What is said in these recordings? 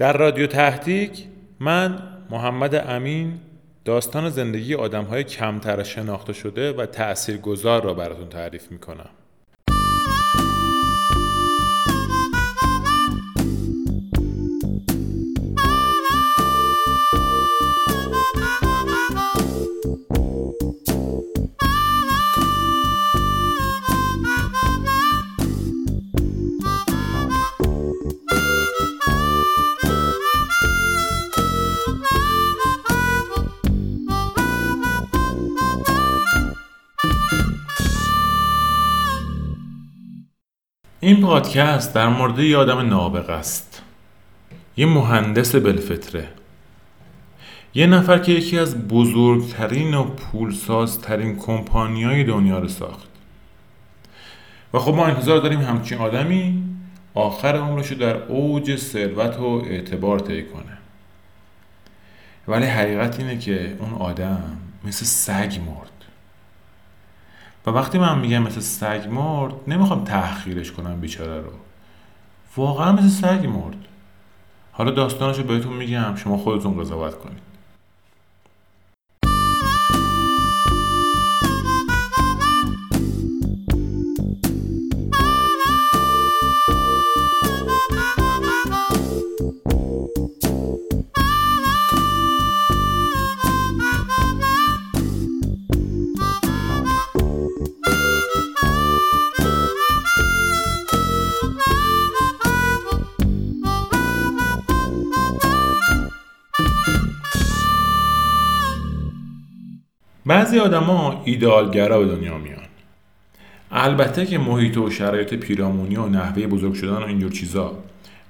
در رادیو تهدیک من محمد امین داستان زندگی آدم های کمتر شناخته شده و تأثیرگذار را براتون تعریف می‌کنم. این پادکست در مورد یه آدم نابغه است. یه مهندس بلفتره یه نفر که یکی از بزرگترین و پولسازترین کمپانیای دنیا رو ساخت. و خب ما انتظار داریم همچین آدمی آخر عمرش در اوج ثروت و اعتبار طی کنه. ولی حقیقت اینه که اون آدم مثل سگ مرد. و وقتی من میگم مثل سگ مرد نمی‌خوام تحقیرش کنم بیچاره رو. واقعا مثل سگ مرد. حالا داستانش رو بهتون میگم شما خودتون قضاوت کنید. بعضی آدما ایدئالگرا به دنیا میان. البته که محیط و شرایط پیرامونی و نحوه بزرگ شدن و اینجور چیزا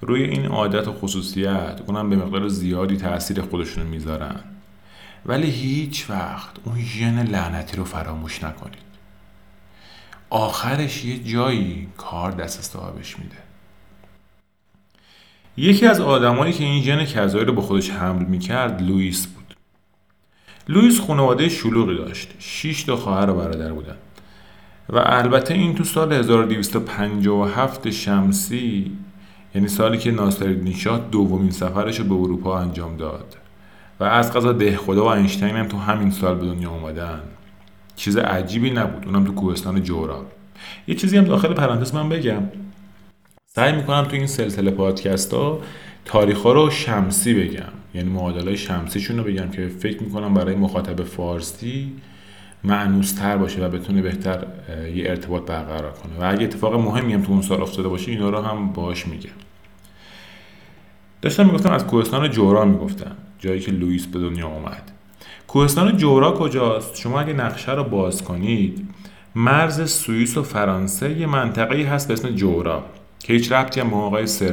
روی این عادت و خصوصیت اونم به مقدار زیادی تاثیر خودشون می‌ذارن. ولی هیچ وقت اون ژن لعنتی رو فراموش نکنید. آخرش یه جایی کار دست صاحبش میده. یکی از آدمایی که این ژن کذایی رو به خودش حمل می‌کرد لوئیس بود. لوئیس خانواده شلوغی داشت. 6 تا خواهر و برادر بودن. و البته این تو سال 1257 شمسی یعنی سالی که ناصرالدین شاه دومین سفرش رو به اروپا انجام داد. و از قضا ده خدا و اینشتین هم تو همین سال به دنیا اومدن. چیز عجیبی نبود. اونم تو کوهستان جورا یه چیزی هم داخل پرانتز من بگم. سعی می‌کنم تو این سلسله پادکست ها تاریخ ها رو شمسی بگم. یعنی معادلای شمسیشون رو بگم که فکر می‌کنم برای مخاطب فارسی تر باشه و بتونه بهتر یه ارتباط برقرار کنه. و اگه اتفاق مهمی هم تو اون سال افتاده باشه اینا رو هم باش میگم. داشتم می‌گفتم از کوهستان جورا می‌گفتم جایی که لوئیس به دنیا اومد. کوهستان جورا کجاست؟ شما اگه نقشه رو باز کنید مرز سوئیس و فرانسه یه منطقه هست به اسم جورا که هیچ ربطی هم آقای سر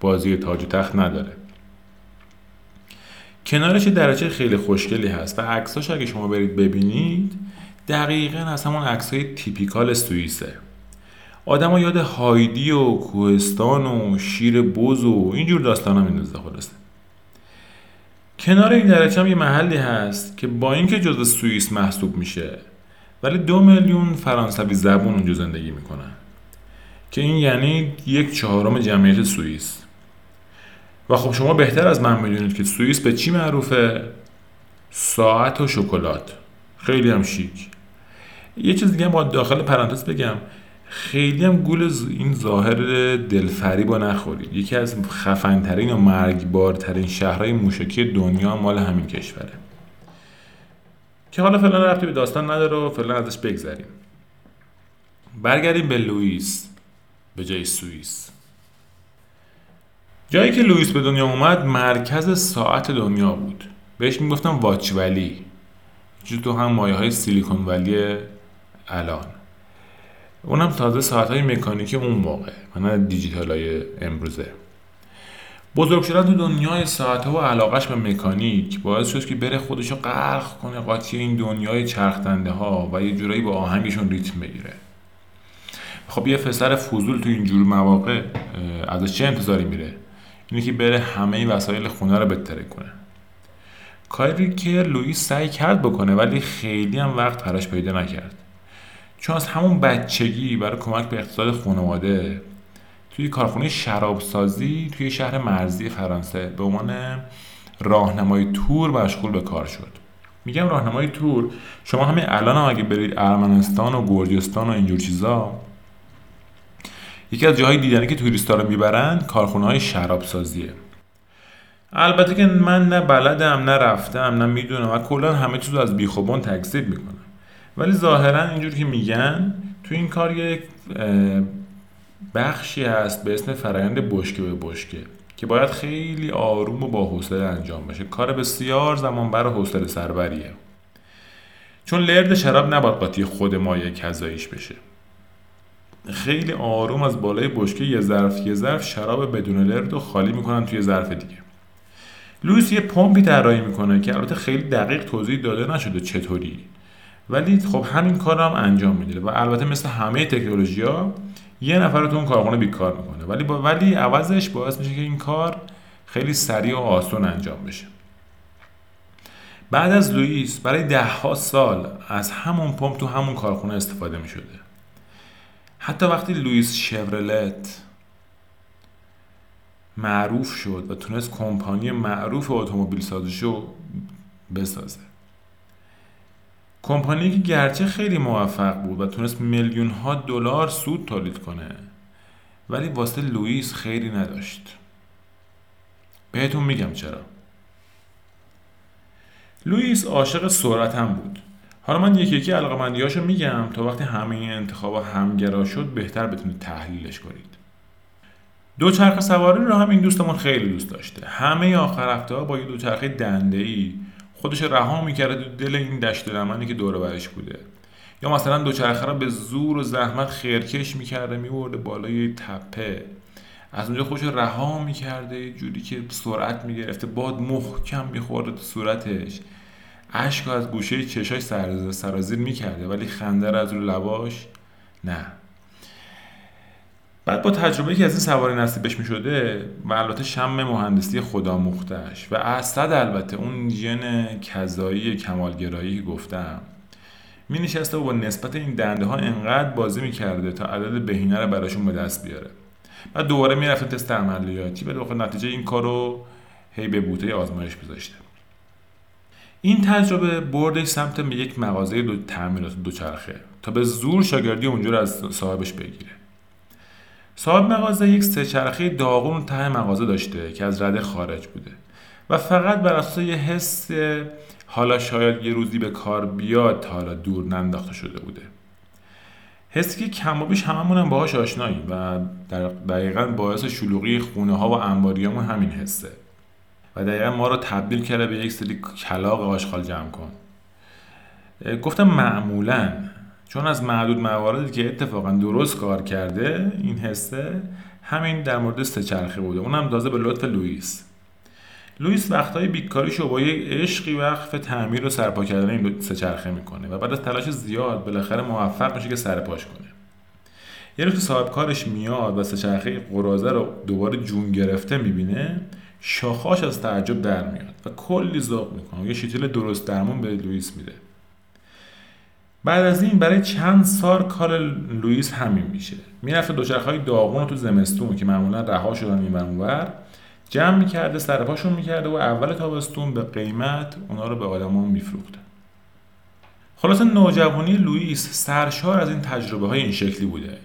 بازی تاج و تخت نداره. کنارش درجه خیلی خوشگلی هست و عکساش اگه شما برید ببینید دقیقا از همون تیپیکال سوئیسه. آدم یاد هایدی و کوهستان و شیر بز و اینجور داستان هم میندازه خلاصه. کنار این درچه هم یه محلی هست که با اینکه جزو سوئیس محسوب میشه ولی دو میلیون فرانسوی زبون اونجا زندگی می‌کنن. که این یعنی یک چهارم جمعیت سوئیس. و خب شما بهتر از من می‌دونید که سوئیس به چی معروفه؟ ساعت و شکلات. خیلی هم شیک. یه چیز دیگه با داخل پرانتز بگم. خیلی هم گول این ظاهر دلفریب نخورید. یکی از خفنترین و مرگبارترین شهرهای موشکی دنیا مال همین کشوره. که حالا فعلا رفتی به داستان نداره و فعلا ازش بگذریم. برگردیم به لوئیس به جای سوئیس. جایی که لوئیس به دنیا اومد مرکز ساعت دنیا بود. بهش می‌گفتم واچ ولی. تو هم مایه های سیلیکون ولی الان. اونم تازه ساعت های مکانیکی اون موقع و نه دیجیتال های امروزه. بزرگ شدن تو دنیای ساعت ها و علاقش به مکانیک باعث شد که بره خودش رو غرق کنه قاطی این دنیای چرخدنده ها و یه جورایی با آهنگشون ریتم بگیره. خب یه فسر فضول تو اینجور مواقع ازش چه انتظاری میره؟ اینه که بره همه وسایل خونه رو بتره کنه. کاری که لوئیس سعی کرد بکنه ولی خیلی هم وقت براش پیدا نکرد. چون از همون بچگی برای کمک به اقتصاد خانواده توی کارخونه شرابسازی توی شهر مرزی فرانسه به عنوان راهنمای تور مشغول به کار شد. میگم راهنمای تور شما همین الان هم اگه برید ارمنستان و گرجستان و اینجور چیزا یکی از جاهای دیدنی که توریستا رو می‌برن کارخونه های شراب سازیه البته که من نه بلدم نه رفتم نه می‌دونم و کلا همه چیز از بیخوبان تکذیب می‌کنم. ولی ظاهرا اینجور که میگن تو این کار یک بخشی هست به اسم فرایند بشکه به بشکه که باید خیلی آروم و با حوصله انجام بشه. کار بسیار زمان بر حوصله سربریه. چون لرد شراب نباید قاطی خود مایه کذاییش بشه. خیلی آروم از بالای بشکه یه ظرف یه ظرف شراب بدون لرد رو خالی می‌کنن توی ظرف دیگه. لویس یه پمپی طراحی می‌کنه که البته خیلی دقیق توضیح داده نشده چطوری. ولی خب همین کار هم انجام میده و البته مثل همه تکنولوژی ها یه نفر تو اون کارخونه بیکار می‌کنه. ولی با ولی عوضش باعث میشه که این کار خیلی سریع و آسون انجام بشه. بعد از لوئیس برای ده ها سال از همون پمپ تو همون کارخونه استفاده می شده حتی وقتی لوئیس شورلت معروف شد و تونست کمپانی معروف اتومبیل سازیشو بسازه. کمپانی که گرچه خیلی موفق بود و تونست میلیون ها دلار سود تولید کنه ولی واسه لوئیس خیلی نداشت. بهتون میگم چرا. لوئیس عاشق سرعت هم بود. حالا من یکی یکی علاقمندیاشو میگم تا وقتی همه این انتخابا همگرا شد بهتر بتونید تحلیلش کنید. دوچرخه سواری رو هم این دوستمون خیلی دوست داشته. همه آخر هفته با یه دوچرخه دنده ای خودش رها می‌کرده تو دل این دشت دمنی که دور برش بوده. یا مثلا دوچرخه را به زور و زحمت خیرکش می‌کرده میبرده بالای تپه. از اونجا خوش رها می‌کرده جوری که سرعت می‌گرفته باد محکم میخورده تو صورتش. اشک از گوشه چشاش سرازیر می‌کرده ولی خنده از رو لباش؟ نه. بعد با تجربه که از این سواری نصیبش می شده و البته شم مهندسی خدا مختش و اصد البته اون ژن کذایی کمالگرایی گفتم می نشسته و با نسبت این دنده ها انقدر بازی می کرده تا عدد بهینه رو براشون به دست بیاره. بعد دوباره می رفته تست عملیاتی به نتیجه این کار رو هی به بوته آزمایش گذاشته. این تجربه بردش سمت به یک مغازه دو تعمیرات دوچرخه تا به زور شاگردی اونجا رو از صاحبش بگیره. صاحب مغازه یک سهچرخه داغون ته مغازه داشته که از رده خارج بوده و فقط بر اساس یه حس حالا شاید یه روزی به کار بیاد تا حالا دور ننداخته شده بوده. حسی که کم و بیش هممون باهاش آشناییم و در دقیقا باعث شلوغی خونه ها و انباریامون همین حسه. و دقیقا ما رو تبدیل کرده به یک سری کلاق آشغال جمع کن. گفتم معمولا چون از معدود مواردی که اتفاقا درست کار کرده این حسه همین در مورد سه چرخه بوده. اونم دازه به لطف لوئیس. لوئیس وقتهای بیکاریشو با یک عشقی وقف تعمیر و سرپا کردن این سه چرخه می‌کنه و بعد از تلاش زیاد بالاخره موفق میشه که سرپاش کنه. یه روز صاحب کارش میاد و سه چرخه قرازه رو دوباره جون گرفته می‌بینه شاخاش از تعجب در میاد و کلی ذوق می‌کنه. یه شیتیل درست درمون به لوئیس میده. بعد از این برای چند سال کار لوئیس همین میشه. می‌رفته دوچرخه های داغون تو زمستون که معمولا رها شدن این اونور جمع می‌کرده سرپاشون می‌کرده و اول تابستون به قیمت اونا رو به آدمان میفروخته. خلاصه نوجوانی لوئیس سرشار از این تجربه های این شکلی بوده.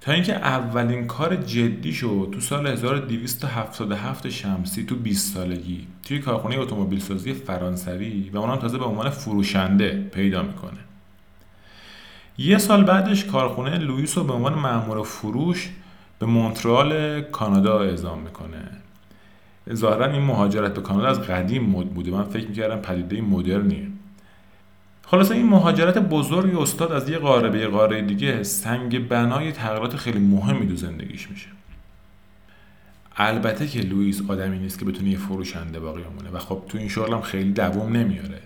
تا اینکه اولین کار جدی شد تو سال 1277 شمسی تو 20 سالگی توی کارخونه اتومبیل سازی فرانسوی و اونم تازه به عنوان فروشنده پیدا می‌کنه. یه سال بعدش کارخونه لوئیس رو به عنوان مأمور فروش به مونترال کانادا اعزام می‌کنه. ظاهرا این مهاجرت به کانادا از قدیم مد بوده. من فکر می‌کردم پدیده مدرنیه. خلاصه این مهاجرت بزرگ استاد از یه قاره به یه قاره دیگه سنگ بنای تغییرات خیلی مهمی تو زندگیش میشه. البته که لوئیس آدمی نیست که بتونه یه فروشنده باقی بمونه و خب تو این شغل هم خیلی دوام نمیاره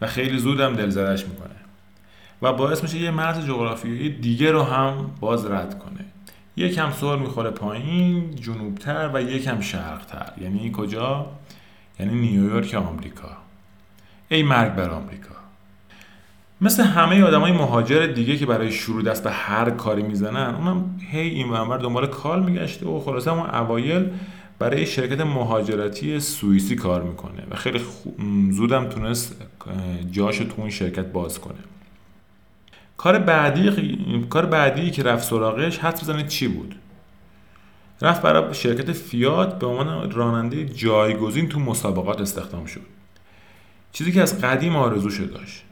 و خیلی زودم دلزدش می‌کنه. و باعث میشه یه مرز جغرافیایی دیگه رو هم باز رد کنه. یکم سر می‌خوره پایین جنوبتر و یکم شرقتر. یعنی کجا؟ یعنی نیویورک آمریکا. ای مرگ بر آمریکا. مثل همه آدمای مهاجر دیگه که برای شروع دست به هر کاری می‌زنن اونم هی این ور دنبال کار میگشته و خلاصه اون اوایل برای شرکت مهاجرتی سوئیسی کار می‌کنه و خیلی زودم تونست جاش تو اون شرکت باز کنه. کار بعدی کار بعدی که رفت سراغش حد بزنه چی بود؟ رفت برای شرکت فیات به عنوان راننده جایگزین تو مسابقات استخدام شد. چیزی که از قدیم آرزوش داشت.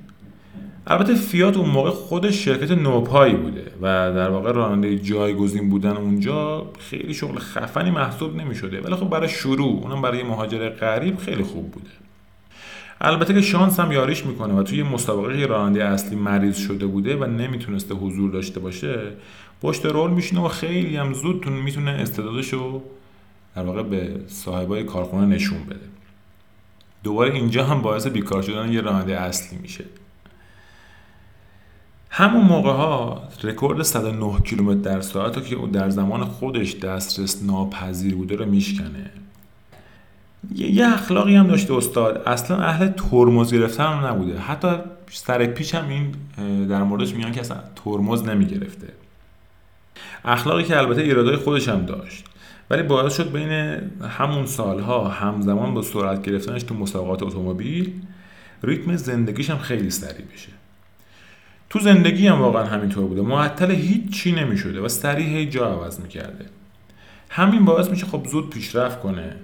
البته فیات اون موقع خودش شرکت نوپایی بوده و در واقع راننده جایگزین بودن اونجا خیلی شغل خفنی محسوب نمی شده ولی خب برای شروع اونم برای مهاجر غریب خیلی خوب بوده. البته که شانس هم یاریش می‌کنه و توی مسابقه راننده اصلی مریض شده بوده و نمی‌تونسته حضور داشته باشه پشت رول میشینه و خیلی هم زود می‌تونه استعدادش رو در واقع به صاحبای کارخونه نشون بده. دوباره اینجا هم باعث بیکار شدن یه راننده اصلی میشه. همون موقع ها رکورد 109 کیلومتر در ساعت رو که در زمان خودش دسترس ناپذیر بوده رو میشکنه. یه اخلاقی هم داشته استاد. اصلا اهل ترمز گرفتن هم نبوده. حتی سر پیچ هم این در موردش میگن که اصلا ترمز نمی‌گرفته. اخلاقی که البته ایرادای خودش هم داشت. ولی باعث شد بین همون سالها همزمان با سرعت گرفتنش تو مسابقات اتومبیل ریتم زندگیش هم خیلی سریع بشه. تو زندگی هم واقعا همینطور بوده. معطل هیچ چی نمی‌شده و سریع هی جا عوض می‌کرده. همین باعث میشه خب زود پیشرفت کنه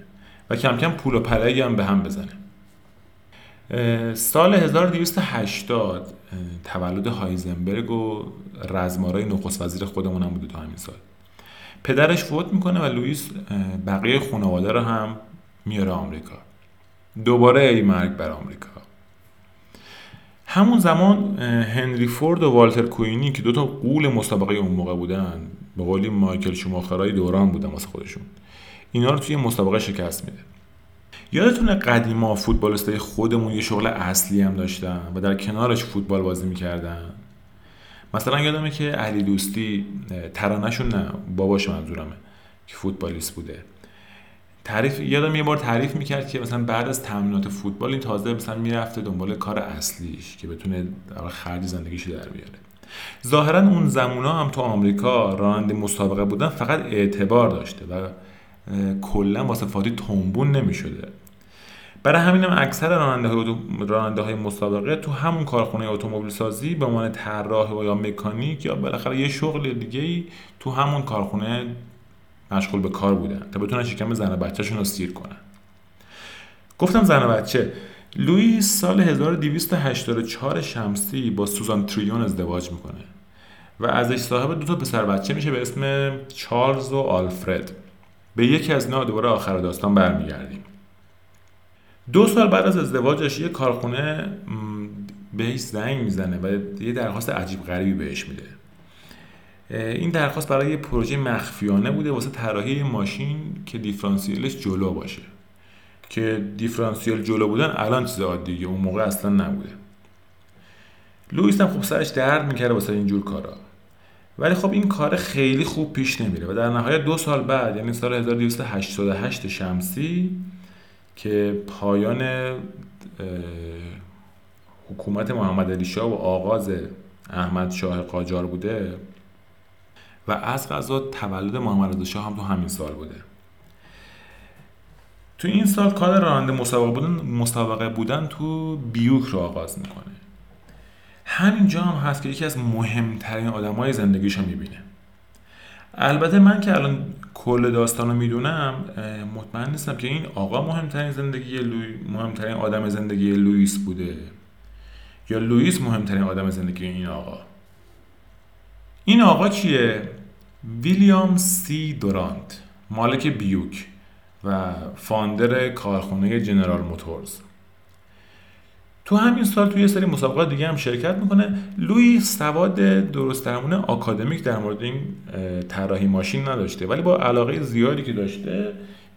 و کم کم پول و پلایی هم به هم بزنه. سال 1280 تولد هایزنبرگ و رزمارای نخست وزیر خودمون هم بوده تو همین سال. پدرش فوت می‌کنه و لوئیس بقیه خانواده رو هم میاره آمریکا. دوباره ای مرگ بر آمریکا. همون زمان هنری فورد و والتر کوینی که دوتا قول مسابقه اون موقع بودن به قولی مایکل شوماخرای دوران بودن واسه خودشون. اینا رو توی مسابقه شکست میده. یادتونه قدیما فوتبالیستای خودمون یه شغل اصلی هم داشتن و در کنارش فوتبال بازی می‌کردن؟ مثلا یادمه که علی دوستی ترانهشون نه باباش منظورمه که فوتبالیست بوده. تعریف یادم یه بار تعریف می‌کرد که مثلا بعد از تمرینات فوتبال این تازه مثلا می‌رفته دنبال کار اصلیش که بتونه خرج زندگیش در بیاره. ظاهرا اون زمونا هم تو آمریکا راننده مسابقه بودن فقط اعتبار داشته و کلا واسه فادی تنبون نمی‌شده. برای همین هم اکثر راننده های مسابقه تو همون کارخونه اتومبیل سازی به عنوان طراح یا مکانیک یا بالاخره یه شغل دیگه ای تو همون کارخونه مشغول به کار بودن تا بتونن شکم زن بچهشون رو سیر کنن. گفتم زن بچه لوئیس سال 1284 شمسی با سوزان تریون ازدواج می‌کنه و ازش صاحب دو تا پسر بچه میشه به اسم چارلز و آلفرد. به یکی از اینا دوباره آخر داستان برمیگردیم. دو سال بعد از ازدواجش یه کارخونه بهش زنگ می‌زنه و یه درخواست عجیب غریبی بهش میده. این درخواست برای یه پروژه مخفیانه بوده واسه طراحی ماشین که دیفرانسیلش جلو باشه. که دیفرانسیل جلو بودن الان چیز عادیه اون موقع اصلا نبوده. لوئیس هم خب سرش درد می‌کرده واسه اینجور کارا. ولی خب این کار خیلی خوب پیش نمیره و در نهایت دو سال بعد یعنی سال 1288 شمسی که پایان حکومت محمد علی شاه و آغاز احمد شاه قاجار بوده و از غذا تولد محمد رضا شاه هم تو همین سال بوده. تو این سال کار راننده مسابقه بودن مسابقه بودن تو بیوک رو آغاز می‌کنه. همینجا هم هست که یکی از مهمترین های زندگیش رو می‌بینه. البته من که الان کل داستان رو می‌دونم مطمئن نیستم که این آقا مهمترین زندگی لوی... مهمترین آدم زندگی لوئیس بوده. یا لوئیس مهمترین آدم زندگی این آقا؟ این آقا کیه؟ ویلیام سی دورانت مالک بیوک و founder کارخونه جنرال موتورز. تو همین سال توی یه سری مسابقات دیگه هم شرکت می‌کنه. لوی سواد درست درمونه آکادمیک در مورد این طراحی ماشین نداشته. ولی با علاقه زیادی که داشته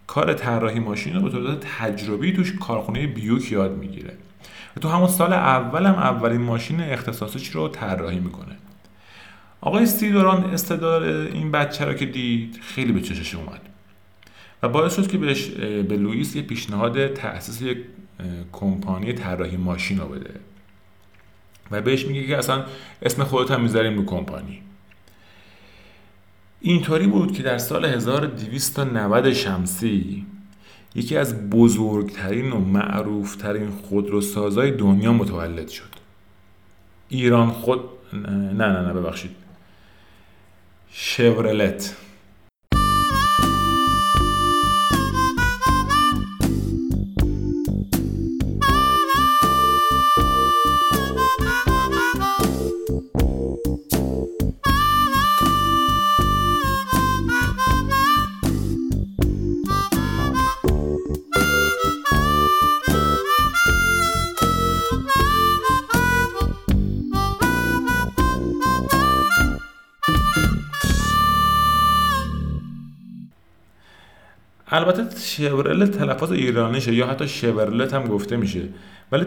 کار طراحی ماشین رو به طور تجربی توش کارخونه بیوک یاد می‌گیره. و تو همون سال اول هم اولین ماشین اختصاصیش رو طراحی می‌کنه. آقای سیدوران استعداد این بچه رو که دید خیلی به چشش اومد. و باعث شد که بهش به لوئیس یه پیشنهاد تأسیس یک کمپانی طراحی ماشین رو بده. و بهش میگه که اصلا اسم خودت هم می‌ذاریم رو کمپانی. اینطوری بود که در سال 1290 شمسی یکی از بزرگترین و معروفترین خودروسازای دنیا متولد شد. ایران خود نه نه نه ببخشید. شورلت البته شورلت تلفظ ایرانیشه یا حتی شورلت هم گفته میشه. ولی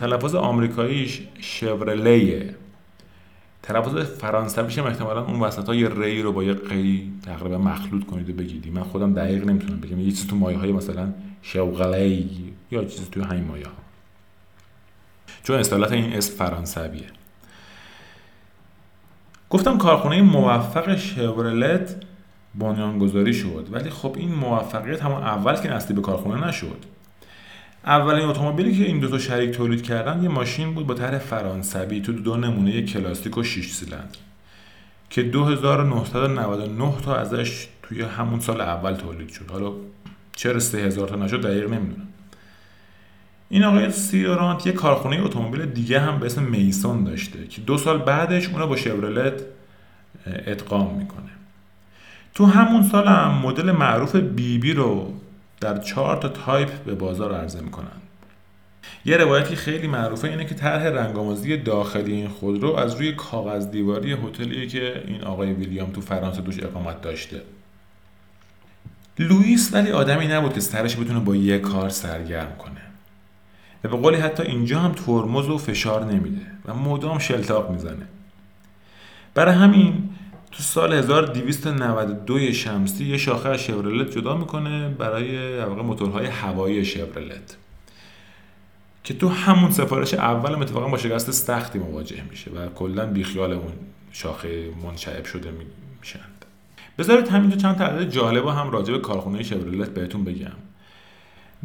تلفظ آمریکاییش شورلیه. تلفظ فرانسویش هم احتمالا اون وسط های ری رو با یه قی تقریبا مخلوط کنید و بگیدی. من خودم دقیق نمی‌تونم بگم. یه چیزی تو مایه های مثلا شوغلی یا چیزی تو همین مایه ها چون اصطلاحات این اسم فرانسویه. گفتم کارخونه موفق شورلت بنیانگذاری شد. ولی خب این موفقیت همون اول که نسلی به کارخونه نشد. اولین اتومبیلی که این دو تا شریک تولید کردن یه ماشین بود با طرح فرانسوی تو دو نمونه کلاسیک و 6 سیلندر که 2999 تا ازش توی همون سال اول تولید شد. حالا چرا 3000 تا نشد دقیق نمی‌دونم. این آقای سیورانت یه کارخونه اتومبیل دیگه هم به اسم میسون داشته که دو سال بعدش اونو با شورلت ادغام می‌کنه. تو همون سال هم مدل معروف بیبی بی رو در چهار تا تایپ به بازار عرضه می‌کنن. یه روایتی خیلی معروفه اینه که طرح رنگآمیزی داخلی این خودرو از روی کاغذ دیواری هتلیه که این آقای ویلیام تو فرانسه توش اقامت داشته. لوئیس ولی آدمی نبود که سرش بتونه با یه کار سرگرم کنه. و به قولی حتی اینجا هم ترمز و فشار نمیده و مدام شلتاق می‌زنه. برای همین تو سال 1292 شمسی یه شاخه از شورلت جدا می‌کنه برای واقع موتورهای هوایی شورلت که تو همون سفارش اول اتفاقا با شکست سختی مواجه میشه و کلا بیخیال اون شاخه منشعب شده میشند. بذارید همینجا چند تعداد جالب هم راجع به کارخونه شورلت بهتون بگم.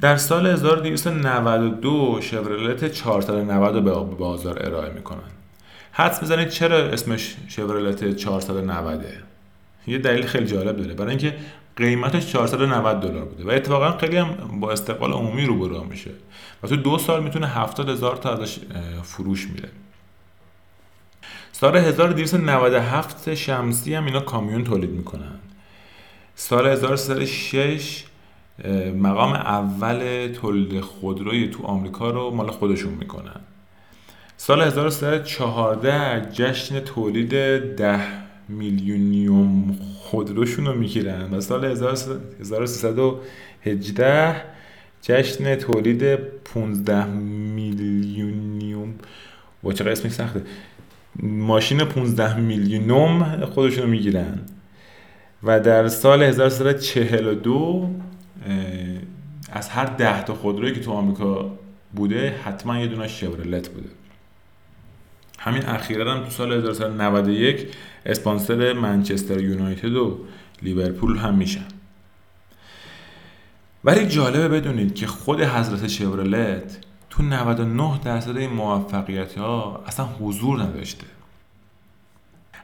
در سال 1292 شورلت 490 رو به بازار ارائه می‌کنن. حدس می‌زنید چرا اسمش شورلت 490 یه دلیل خیلی جالب داره. برای اینکه قیمتش 490 دلار بوده و اتفاقا خیلی هم با استقبال عمومی روبرو میشه. و تو دو سال می‌تونه 70 هزار تا ازش فروش میره. سال 1297 شمسی هم اینا کامیون تولید می‌کنن. سال 1306 مقام اول تولید خودروی تو آمریکا رو مال خودشون می‌کنن. سال 1314 جشن تولید 10 میلیونیوم خودروشون رو می‌گیرن و سال 1318 جشن تولید 15 میلیونیوم با چقدر اسمش سخته. ماشین 15 میلیونوم خودشون رو می‌گیرن. و در سال 1342 از هر ده تا خودرویی که تو آمریکا بوده حتما یه دونه شورلت بوده. همین اخیرا هم تو سال 1991 اسپانسر منچستر یونایتد و لیورپول هم میشن. ولی جالبه بدونید که خود حضرت شورلت تو 99 درصد این موفقیت ها اصلا حضور نداشته.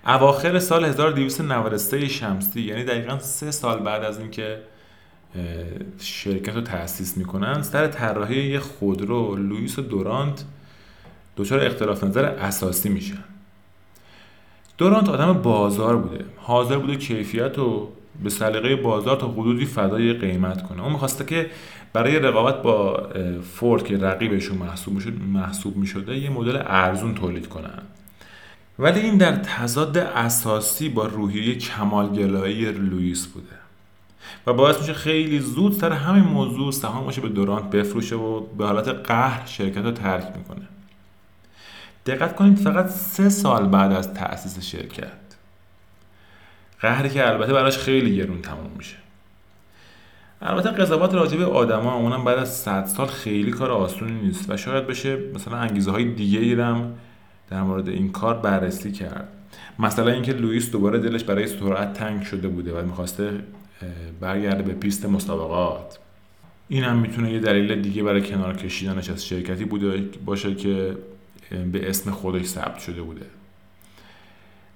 اواخر سال 1293 شمسی یعنی دقیقا سه سال بعد از اینکه شرکت رو تأسیس می‌کنن سر طراحی یه خودرو لوئیس دورانت دچار اختلاف نظر اساسی میشن. دورانت آدم بازار بوده. حاضر بوده کیفیت و به سلیقه بازار تا حدودی فدای قیمت کنه. اون می‌خواسته که برای رقابت با فورد که رقیبشون محسوب می‌شد محسوب می‌شده یه مدل ارزون تولید کنن. ولی این در تضاد اساسی با روحیه کمالگرایی لوئیس بوده. و باعث میشه خیلی زود سر همین موضوع سهامش به دورانت بفروشه و به حالت قهر شرکت رو ترک می‌کنه. دقت کنید فقط سه سال بعد از تأسیس شرکت. قهری که البته براش خیلی گرون تموم میشه. البته قضاوت راجع به آدما اونم بعد از 100 سال خیلی کار آسونی نیست و شاید بشه مثلا انگیزه های دیگه ایرم در مورد این کار بررسی کرد. مثلا اینکه لوئیس دوباره دلش برای سرعت تنگ شده بوده و می‌خواسته برگرده به پیست مسابقات. این هم می‌تونه یه دلیل دیگه برای کنار کشیدنش از شرکتی بوده باشه که به اسم خودش ثبت شده بوده.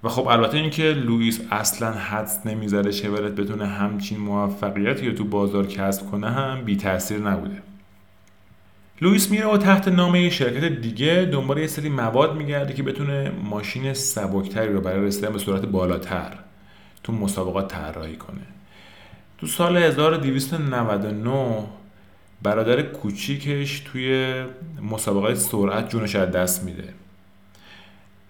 و خب البته اینکه لوئیس اصلا حدس نمی‌زده شورلت بتونه همچین موفقیتی رو تو بازار کسب کنه هم بی تاثیر نبوده. لوئیس میره و تحت نام یه شرکت دیگه دنبال یه سری مواد میگرده که بتونه ماشین سبکتری رو برای رسیدن به سرعت بالاتر تو مسابقات طراحی کنه. تو سال 1299 برادر کوچیکش توی مسابقات سرعت جونش از دست میده.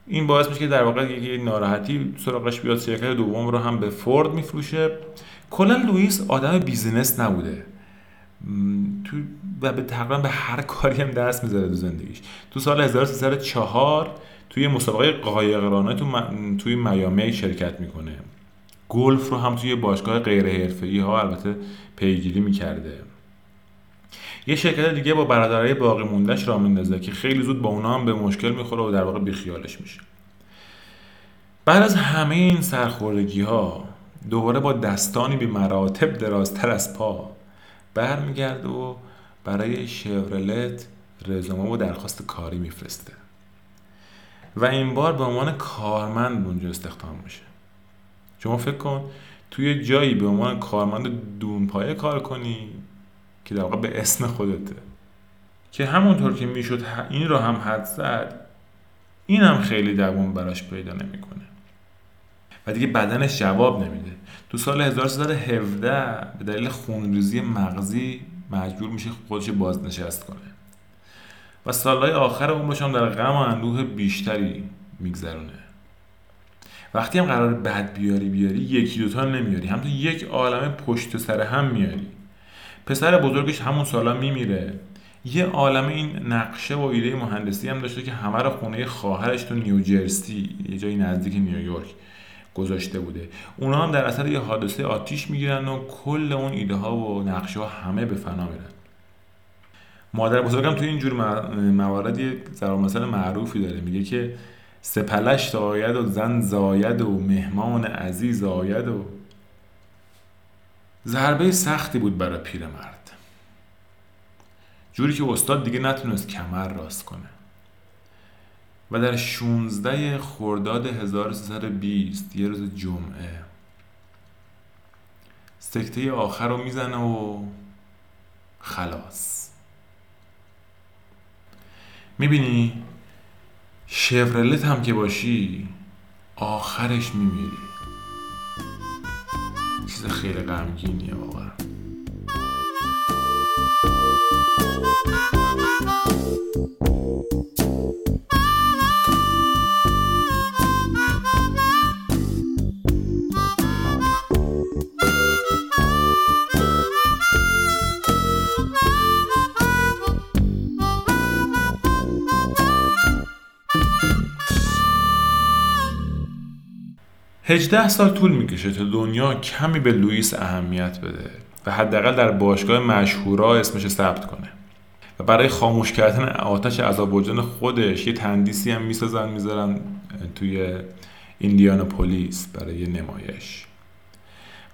این باعث میشه که در واقع یه ناراحتی سراغش بیاد شرکت دوم رو هم به فورد میفروشه. کلا لوئیس آدم business نبوده. تو و به تقریبا به هر کاری هم دست می‌ذاره تو زندگیش. تو سال 1304 توی مسابقه قایقرانه تو توی میامی شرکت می‌کنه. گلف رو هم توی باشگاه غیر ها البته پیگیری می‌کرده. یه شرکت دیگه با برادرای باقی موندهش را میندازه که خیلی زود با اونا هم به مشکل می‌خوره و در واقع بیخیالش میشه. بعد از همه این سرخوردگی ها دوباره با دستانی به مراتب درازتر از پا برمیگرده و برای شورلت رزومه و درخواست کاری میفرسته. و این بار به عنوان کارمند اونجا استخدام میشه. شما فکر کن توی جایی به عنوان کارمند دونپایه کار کنی که در واقع به اسم خودته. که همونطور که می‌شد این رو هم حد زد این هم خیلی دوام براش پیدا نمی‌کنه. و دیگه بدنش جواب نمیده. تو سال 1317 به دلیل خونریزی مغزی مجبور میشه خودش بازنشست کنه. و سالهای آخر عمرش هم در غم و اندوه بیشتری میگذرونه. وقتی هم قرار بد بیاری بیاری یکی دوتا نمیاری. هم یک عالم پشت سر هم میاری. پسر بزرگش همون سالا میمیره. یه عالم این نقشه و ایده مهندسی هم داشته که همه رو خونه خواهرش تو نیوجرسی یه جایی نزدیک نیویورک گذاشته بوده. اونا هم در اثر یه حادثه آتیش می‌گیرن و کل اون ایده ها و نقشه ها همه به فنا میرن. مادر بزرگم توی اینجور موارد یه ضرب مثل معروفی داره. میگه که سپلش آید و زن زاید و مهمان عزیز آید و ضربه سختی بود برای پیرمرد. جوری که استاد دیگه نتونست کمر راست کنه. و در 16 خرداد 1320 یه روز جمعه سکته آخر رو می‌زنه و خلاص. می‌بینی؟ شفرلت هم که باشی آخرش میمیری. چیز خیلی غمگینیه واقعا هجده سال طول می‌کشه تا دنیا کمی به لوئیس اهمیت بده و حداقل در باشگاه مشهورا اسمش ثبت کنه. و برای خاموش کردن آتش عذاب وجدان خودش یه تندیسی هم می‌سازن می‌ذارن توی ایندیانا پلیس برای نمایش.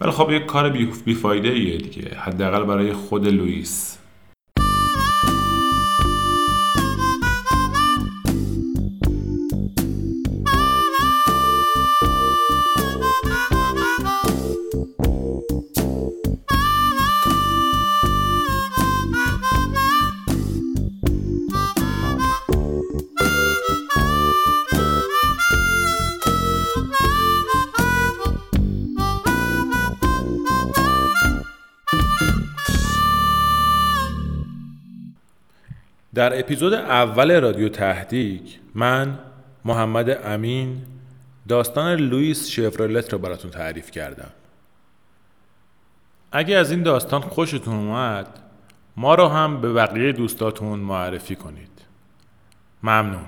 ولی خب یه کار بیفایده ایه دیگه. حداقل برای خود لوئیس. در اپیزود اول رادیو تهدیک من محمد امین داستان لوئیس شفرلت رو براتون تعریف کردم. اگه از این داستان خوشتون اومد ما رو هم به بقیه دوستاتون معرفی کنید. ممنون.